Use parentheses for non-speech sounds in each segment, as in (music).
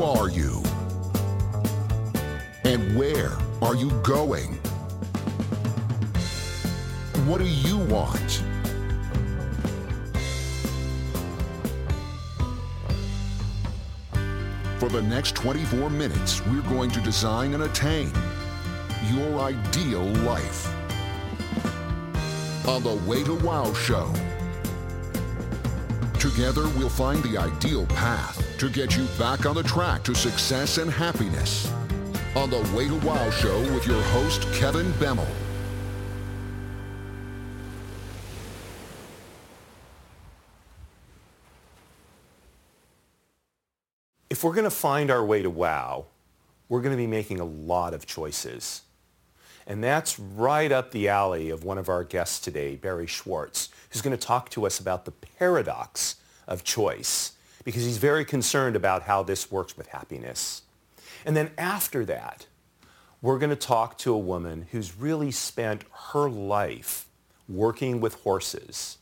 Who are you? And where are you going? What do you want? For the next 24 minutes, we're going to design and attain your ideal life. On the Way to Wow show. Together, we'll find the ideal path to get you back on the track to success and happiness. On the Way to Wow show with your host, Kevin Bemmel. If we're going to find our way to wow, we're going to be making a lot of choices. And that's right up the alley of one of our guests today, Barry Schwartz, who's going to talk to us about the paradox of choice because he's very concerned about how this works with happiness. And then after that, we're going to talk to a woman who's really spent her life working with horses,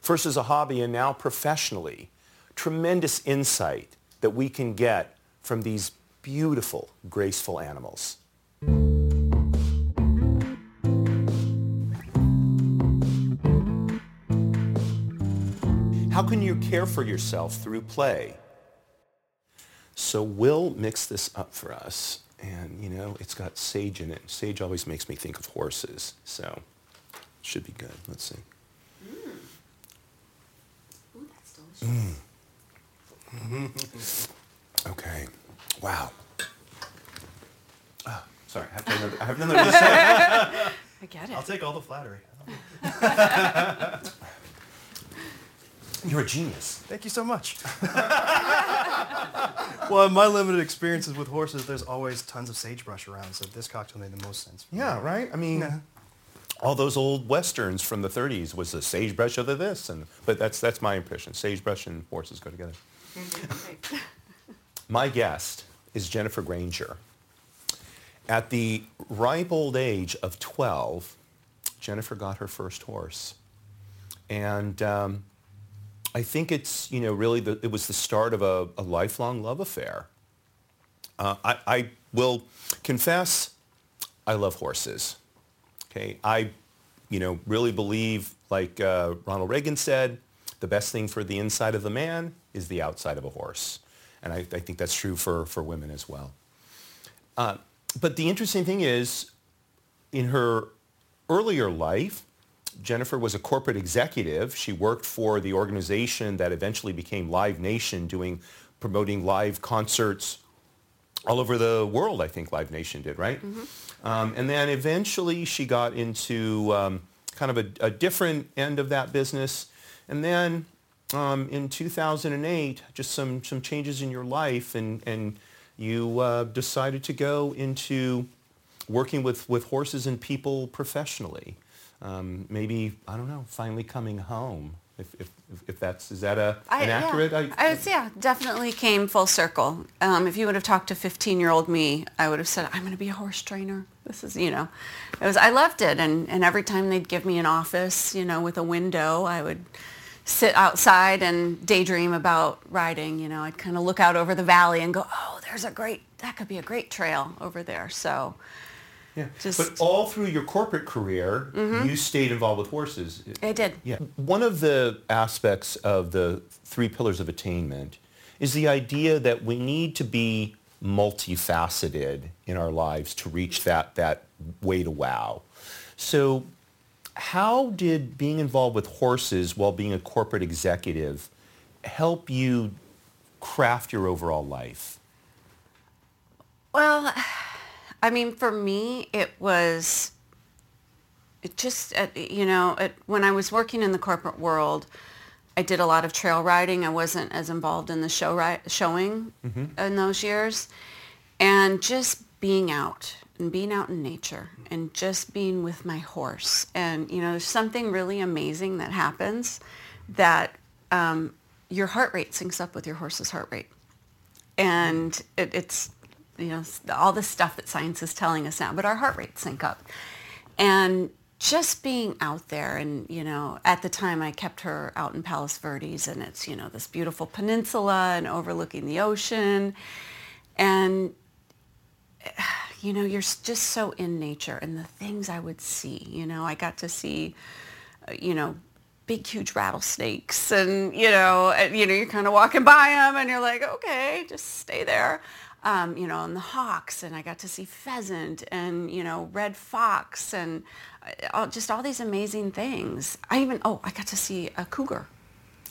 first as a hobby and now professionally. Tremendous insight that we can get from these beautiful, graceful animals. How can you care for yourself through play? So we'll mix this up for us. And, you know, it's got sage in it. Sage always makes me think of horses. So it should be good. Let's see. Mm. Ooh, that's delicious. Mm. (laughs) Okay. Wow. Ah, sorry, I have to another, I have another (laughs) to say. I get it. I'll take all the flattery. (laughs) You're a genius. Thank you so much. (laughs) well, in my limited experiences with horses, there's always tons of sagebrush around, so this cocktail made the most sense. for me. Yeah, right? I mean, Yeah. all those old westerns from the 30s was the sagebrush of the this. and But that's, that's my impression. Sagebrush and horses go together. (laughs) My guest is Jennifer Granger. At the ripe old age of 12, Jennifer got her first horse. And um, I think it's, you know, really, the, it was the start of a, a lifelong love affair. Uh, I, I will confess, I love horses. Okay, I, you know, really believe, like uh, Ronald Reagan said, the best thing for the inside of the man is the outside of a horse. And I, I think that's true for, for women as well. Uh, but the interesting thing is, in her earlier life, Jennifer was a corporate executive. She worked for the organization that eventually became Live Nation, doing promoting live concerts all over the world. I think Live Nation did, right? Um, and then eventually she got into um, kind of a, a different end of that business. And then um, in 2008, just some, some changes in your life, and, and you uh, decided to go into working with, with horses and people professionally. Um, maybe, I don't know, finally coming home. If, if, if that's, is that a, I, an accurate? Yeah. I, was, yeah, definitely came full circle. Um, if you would have talked to 15-year-old me, I would have said, I'm going to be a horse trainer. This is, you know, it was, I loved it. And, and every time they'd give me an office, you know, with a window, I would sit outside and daydream about riding. You know, I'd kind of look out over the valley and go, oh, there's a great, that could be a great trail over there. So Yeah. Just- but all through your corporate career, mm-hmm. you stayed involved with horses. I did. Yeah. One of the aspects of the three pillars of attainment is the idea that we need to be multifaceted in our lives to reach that, that way to wow. So how did being involved with horses while being a corporate executive help you craft your overall life? Well, I mean, for me, it was it just, uh, you know, it, when I was working in the corporate world, I did a lot of trail riding. I wasn't as involved in the show ri- showing in those years. And just being out and being out in nature and just being with my horse. And, you know, there's something really amazing that happens that um, your heart rate syncs up with your horse's heart rate and it, it's you know all the stuff that science is telling us now but our heart rates sync up and just being out there and you know at the time i kept her out in palos verdes and it's you know this beautiful peninsula and overlooking the ocean And (sighs) you know, you're just so in nature and the things I would see, you know, I got to see, uh, you know, big, huge rattlesnakes and, you know, and, you know, you're kind of walking by them and you're like, okay, just stay there. Um, you know, and the hawks and I got to see pheasant and, you know, red fox and uh, all, just all these amazing things. I even, oh, I got to see a cougar.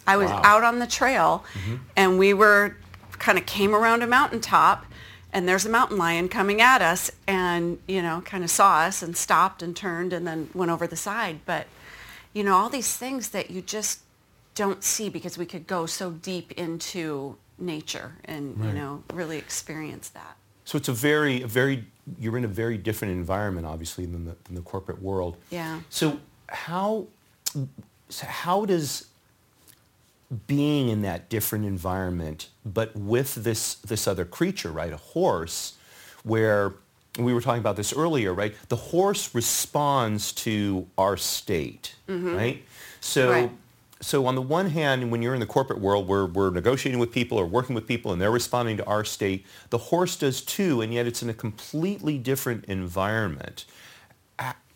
I was Wow. out on the trail and we were kind of came around a mountaintop and there's a mountain lion coming at us and, you know, kind of saw us and stopped and turned and then went over the side. But, you know, all these things that you just don't see because we could go so deep into nature and, you know, really experience that. So it's a very, a very, you're in a very different environment, obviously, than the, than the corporate world. Yeah. So how, so how does being in that different environment, but with this, this other creature, right, a horse, where we were talking about this earlier, right? The horse responds to our state, right? So, Mm-hmm. Right. So on the one hand, when you're in the corporate world, we're, we're negotiating with people or working with people and they're responding to our state. The horse does too, and yet it's in a completely different environment.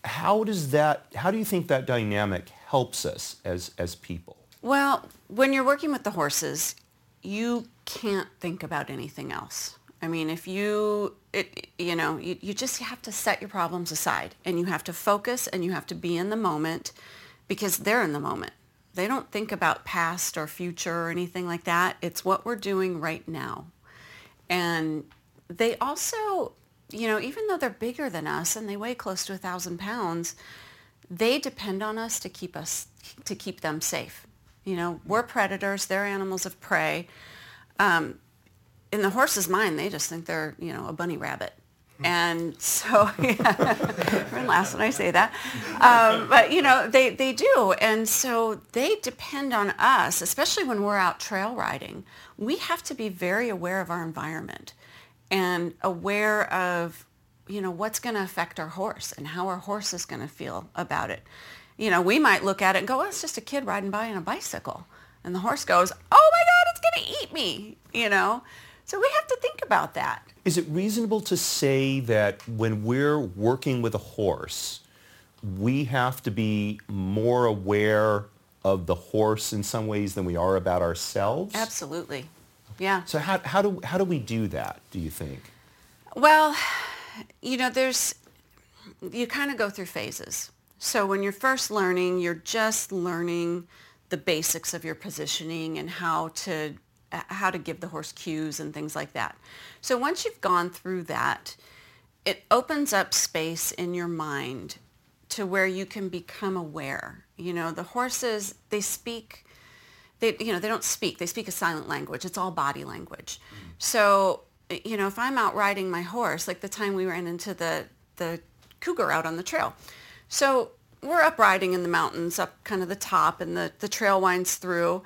How does that, how do you think that dynamic helps us as, as people? Well, when you're working with the horses, you can't think about anything else. I mean, if you, it, you know, you, you just have to set your problems aside and you have to focus and you have to be in the moment because they're in the moment. They don't think about past or future or anything like that. It's what we're doing right now. And they also, you know, even though they're bigger than us and they weigh close to a thousand pounds, they depend on us to keep us to keep them safe. You know, we're predators; they're animals of prey. Um, in the horse's mind, they just think they're you know a bunny rabbit, and so (laughs) yeah, laughs when I say that. Um, but you know, they they do, and so they depend on us, especially when we're out trail riding. We have to be very aware of our environment and aware of you know what's going to affect our horse and how our horse is going to feel about it you know we might look at it and go well, it's just a kid riding by on a bicycle and the horse goes oh my god it's going to eat me you know so we have to think about that Is it reasonable to say that when we're working with a horse, we have to be more aware of the horse in some ways than we are about ourselves? absolutely yeah So how, how, do, how do we do that, do you think? Well, you know, there's, you kind of go through phases. So when you're first learning, you're just learning the basics of your positioning and how to, Uh, how to give the horse cues and things like that. So once you've gone through that, it opens up space in your mind to where you can become aware. You know, the horses, they speak they you know they don't speak. They speak a silent language. It's all body language. Mm-hmm. So eh, you know if i'm out riding my horse like the time we ran into the the cougar out on the trail. So we're up riding in the mountains up kind of the top and the, the trail winds through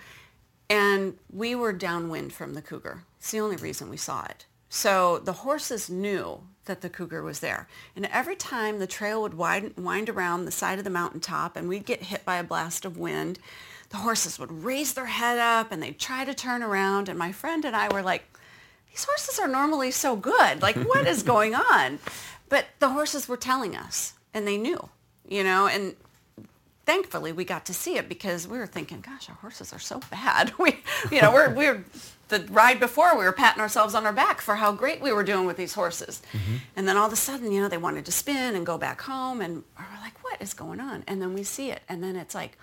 and we were downwind from the cougar. It's the only reason we saw it. So the horses knew that the cougar was there. And every time the trail would wind, wind around the side of the mountaintop and we'd get hit by a blast of wind the horses would raise their head up and they'd try to turn around. And my friend and i were like these horses are normally so good. Like (laughs) what is going on? But the horses were telling us and they knew you know and thankfully we got to see it because we were thinking, gosh, our horses are so bad. (laughs) We, you know, we're, we're the ride before we were patting ourselves on our back for how great we were doing with these horses. Mm-hmm. And then all of a sudden, you know, they wanted to spin and go back home and we're like, what is going on? And then we see it. And then it's like,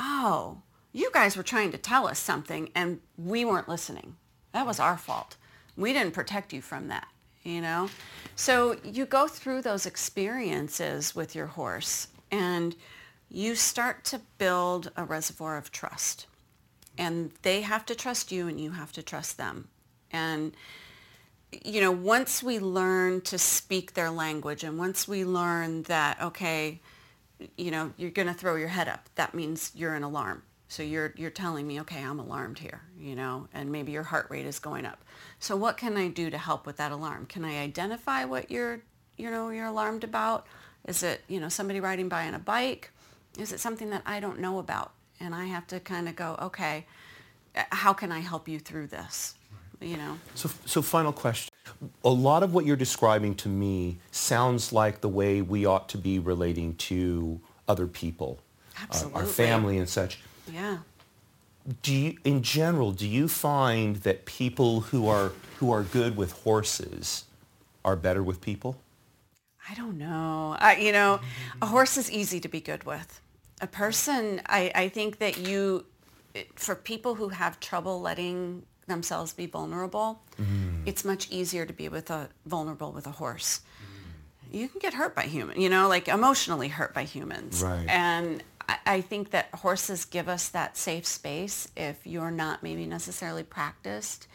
oh, you guys were trying to tell us something and we weren't listening. That was our fault. We didn't protect you from that, you know? So you go through those experiences with your horse and you start to build a reservoir of trust. And they have to trust you and you have to trust them. And you know, once we learn to speak their language and once we learn that, okay, you know, you're going to throw your head up, that means you're in alarm. So you're, you're telling me, okay, I'm alarmed here, you know, and maybe your heart rate is going up. So what can I do to help with that alarm? Can I identify what you're, you know, you're alarmed about? Is it, you know, somebody riding by on a bike? Is it something that I don't know about? And I have to kind of go, okay, uh, how can I help you through this? you know. So, so final question. A lot of what you're describing to me sounds like the way we ought to be relating to other people, uh, our family and such. Yeah. Do you, in general, do you find that people who are who are good with horses are better with people? I don't know. I, you know, a horse is easy to be good with. A person, I, I think that you, for people who have trouble letting themselves be vulnerable, mm. it's much easier to be with a vulnerable with a horse. You can get hurt by human, you know, like emotionally hurt by humans. Right. And I, I think that horses give us that safe space if you're not maybe necessarily practiced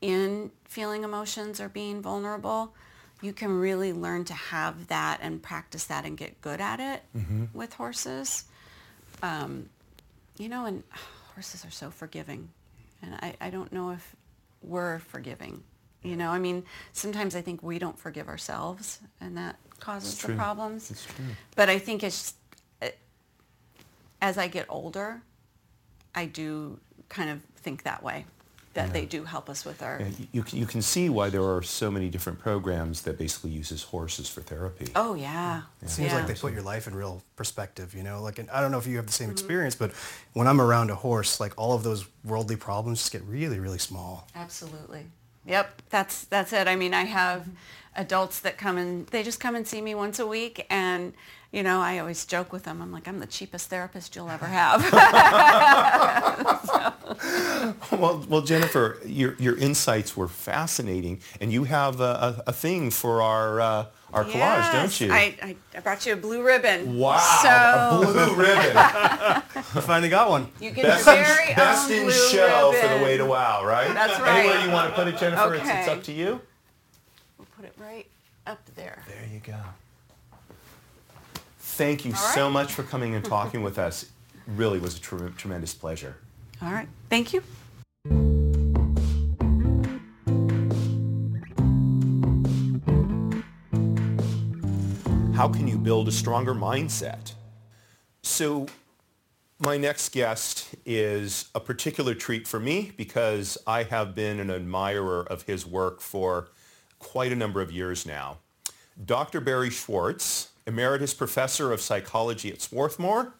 in feeling emotions or being vulnerable, you can really learn to have that and practice that and get good at it with horses. Um, you know, and (sighs) horses are so forgiving. And I, I don't know if we're forgiving. You know, I mean, sometimes I think we don't forgive ourselves and that causes the problems. It's true. But I think it's, it, as I get older, I do kind of think that way, that they do help us with our, And you, you can see why there are so many different programs that basically uses horses for therapy. oh yeah. It seems yeah. like they put your life in real perspective, you know. Like, and I don't know if you have the Mm-hmm. same experience, but when I'm around a horse, like all of those worldly problems just get really, really small. Absolutely. Yep, that's that's it. I mean, I have adults that come and they just come and see me once a week, and you know, I always joke with them. I'm like, I'm the cheapest therapist you'll ever have. (laughs) Well, well, Jennifer, your, your insights were fascinating, and you have a, a, a thing for our uh, our collage, Yes, don't you? I, I, I brought you a blue ribbon. wow, So a blue ribbon. (laughs) I finally got one. you get best your in, very best own in blue show ribbon. for the way to wow, right? That's right. Anywhere you want to put it, Jennifer, it's, it's up to you. Put it right up there. There you go. Thank you All so much for coming and talking with (laughs) us. Really was a tre- tremendous pleasure. All right. Thank you. How can you build a stronger mindset? So my next guest is a particular treat for me because I have been an admirer of his work for quite a number of years now. Dr. Barry Schwartz, emeritus professor of psychology at Swarthmore,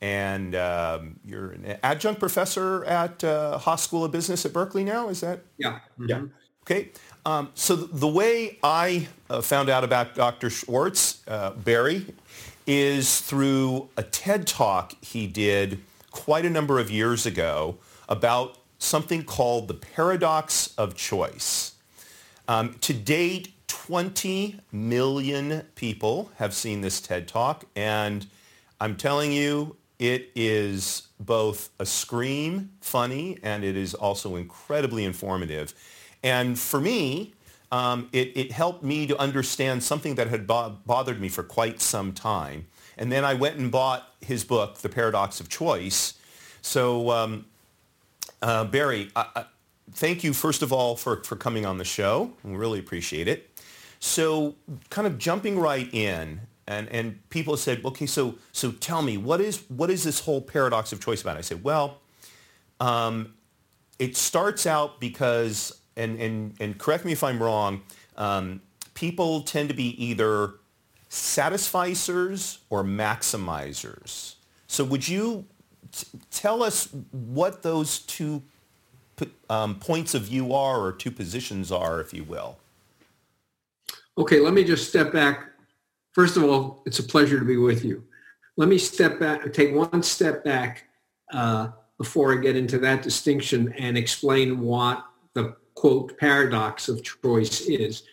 and um, you're an adjunct professor at uh, Haas School of Business at Berkeley now, is that? Yeah. Yeah. Okay. Um, so th- the way I uh, found out about Dr. Schwartz, uh, Barry, is through a TED talk he did quite a number of years ago about something called the paradox of choice. Um, to date, 20 million people have seen this TED Talk, and I'm telling you, it is both a scream funny and it is also incredibly informative. And for me, um, it, it helped me to understand something that had bo- bothered me for quite some time. And then I went and bought his book, The Paradox of Choice. So um, uh, Barry, I, thank you first of all for, for coming on the show. We really appreciate it. So kind of jumping right in, and, and people said, okay, so, so tell me, what is, what is this whole paradox of choice about? I said, well, um, it starts out because, and, and, and correct me if I'm wrong, um, people tend to be either satisficers or maximizers. So would you t- tell us what those two um, points of view are or two positions are, if you will? Okay, let me just step back. First of all, it's a pleasure to be with you. Let me step back, take one step back uh, before I get into that distinction and explain what the quote paradox of choice is.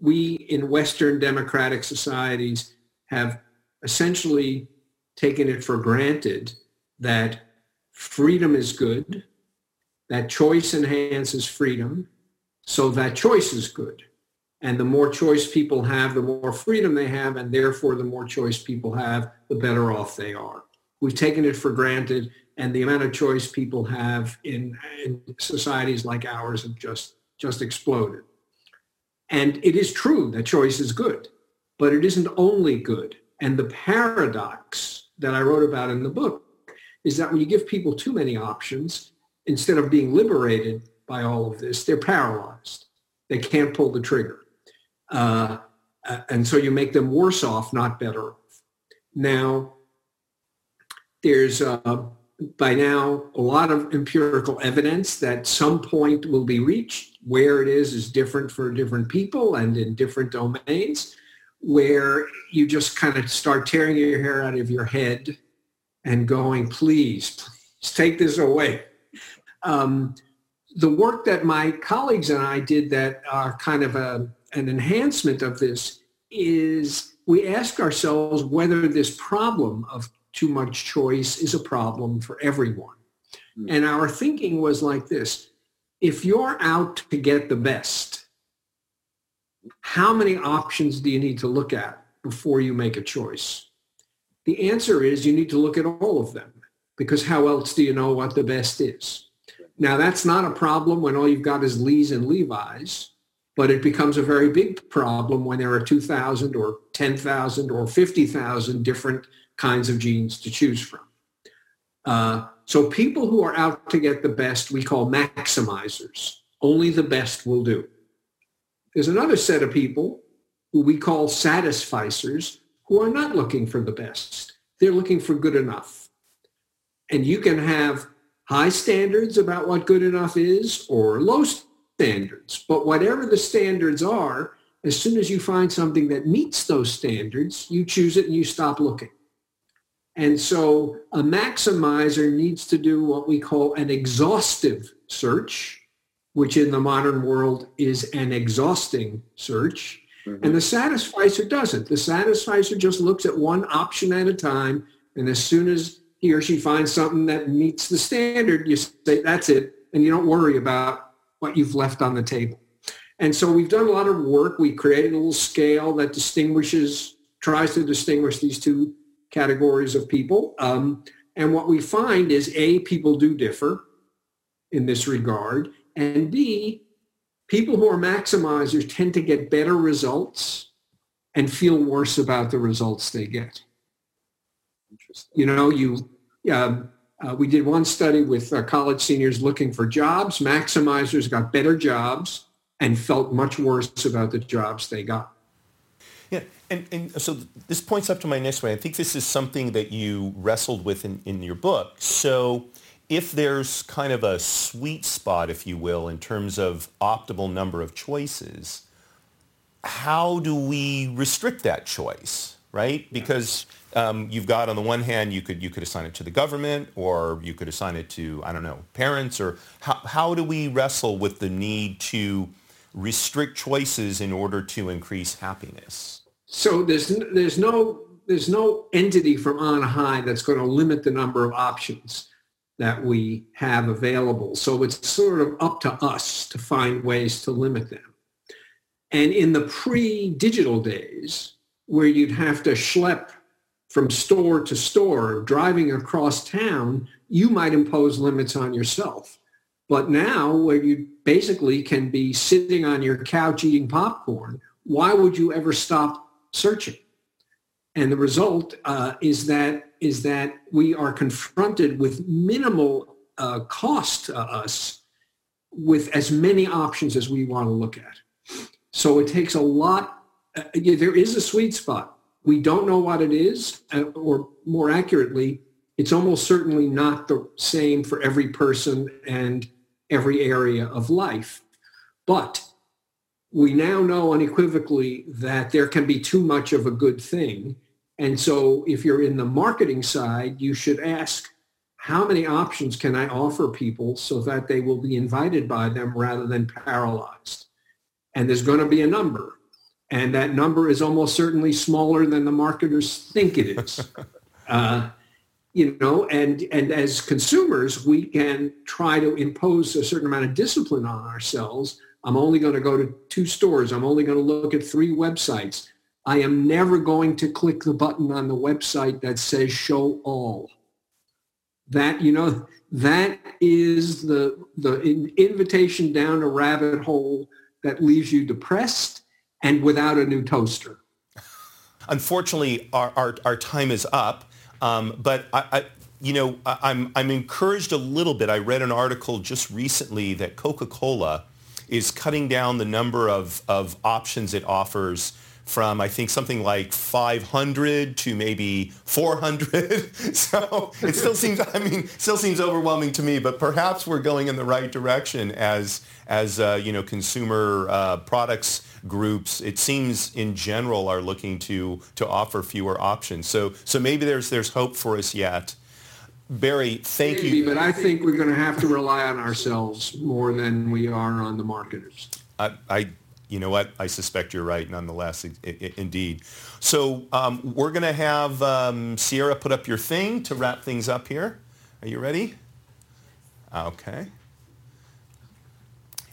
We in Western democratic societies have essentially taken it for granted that freedom is good, that choice enhances freedom, so that choice is good. And the more choice people have, the more freedom they have, and therefore the more choice people have, the better off they are. We've taken it for granted, and the amount of choice people have in, in societies like ours have just, just exploded. And it is true that choice is good, but it isn't only good. And the paradox that I wrote about in the book is that when you give people too many options, instead of being liberated, by all of this. They're paralyzed. They can't pull the trigger. Uh, and so you make them worse off, not better off. Now, there's uh, by now a lot of empirical evidence that some point will be reached where it is is different for different people and in different domains where you just kind of start tearing your hair out of your head and going please please take this away um, the work that my colleagues and i did that are kind of a, an enhancement of this is we ask ourselves whether this problem of too much choice is a problem for everyone. Mm. And our thinking was like this. If you're out to get the best, how many options do you need to look at before you make a choice? The answer is you need to look at all of them because how else do you know what the best is? Now that's not a problem when all you've got is Lee's and Levi's, but it becomes a very big problem when there are 2,000 or 10,000 or 50,000 different kinds of jeans to choose from. Uh, so people who are out to get the best, we call maximizers. Only the best will do. There's another set of people who we call satisficers who are not looking for the best. They're looking for good enough. And you can have high standards about what good enough is or low standards. But whatever the standards are, as soon as you find something that meets those standards, you choose it and you stop looking. And so a maximizer needs to do what we call an exhaustive search, which in the modern world is an exhausting search. Mm-hmm. And the satisficer doesn't. The satisficer just looks at one option at a time. And as soon as he or she finds something that meets the standard, you say, that's it. And you don't worry about what you've left on the table. And so we've done a lot of work. We created a little scale that distinguishes, tries to distinguish these two categories of people. Um, and what we find is A, people do differ in this regard. And B, people who are maximizers tend to get better results and feel worse about the results they get. You know, you um, uh, we did one study with uh, college seniors looking for jobs. Maximizers got better jobs and felt much worse about the jobs they got. Yeah, and, and so this points up to my next one. I think this is something that you wrestled with in, in your book. So if there's kind of a sweet spot, if you will, in terms of optimal number of choices, how do we restrict that choice, right? Because um, you've got on the one hand, you could you could assign it to the government, or you could assign it to I don't know parents, or how how do we wrestle with the need to restrict choices in order to increase happiness? So there's there's no there's no entity from on high that's going to limit the number of options that we have available. So it's sort of up to us to find ways to limit them. And in the pre-digital days, where you'd have to schlep from store to store, driving across town, you might impose limits on yourself. But now, where you basically can be sitting on your couch eating popcorn, why would you ever stop searching. And the result uh, is that is that we are confronted with minimal uh, cost to us with as many options as we want to look at. So it takes a lot. Uh, there is a sweet spot. We don't know what it is, uh, or more accurately, it's almost certainly not the same for every person and every area of life. But we now know unequivocally that there can be too much of a good thing. And so if you're in the marketing side, you should ask, how many options can I offer people so that they will be invited by them rather than paralyzed? And there's going to be a number. And that number is almost certainly smaller than the marketers think it is. (laughs) uh, you know, and, and as consumers, we can try to impose a certain amount of discipline on ourselves I'm only going to go to two stores. I'm only going to look at three websites. I am never going to click the button on the website that says show all. That, you know, that is the, the invitation down a rabbit hole that leaves you depressed and without a new toaster. Unfortunately, our, our, our time is up. Um, but I, I, you know, I- I'm, I'm encouraged a little bit. I read an article just recently that Coca-Cola is cutting down the number of, of options it offers from I think something like 500 to maybe 400. (laughs) so it still seems I mean still seems overwhelming to me, but perhaps we're going in the right direction as as uh, you know consumer uh, products groups. It seems in general are looking to to offer fewer options. So so maybe there's there's hope for us yet. Barry, thank Maybe, you. but I think we're going to have to rely on ourselves more than we are on the marketers. I, I, you know what? I suspect you're right, nonetheless, indeed. So um, we're going to have um, Sierra put up your thing to wrap things up here. Are you ready? Okay.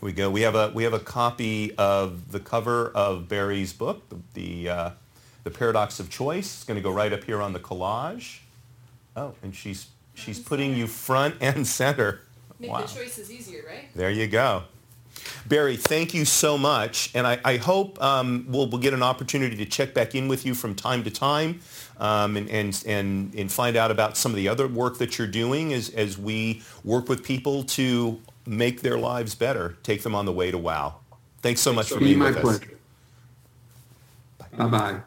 We go. We have a we have a copy of the cover of Barry's book, the the, uh, the Paradox of Choice. It's going to go right up here on the collage. Oh, and she's she's putting you front and center. Make wow. the choices easier, right? There you go. Barry, thank you so much. And I, I hope um, we'll, we'll get an opportunity to check back in with you from time to time um, and, and, and, and find out about some of the other work that you're doing as, as we work with people to make their lives better, take them on the way to wow. Thanks so much for being my with us. Bye-bye.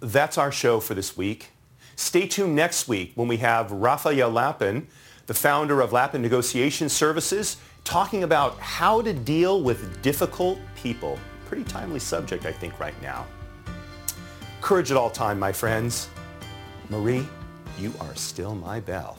That's our show for this week. Stay tuned next week when we have Raphael Lappin, the founder of Lappin Negotiation Services, talking about how to deal with difficult people. Pretty timely subject, I think, right now. Courage at all time, my friends. Marie, you are still my belle.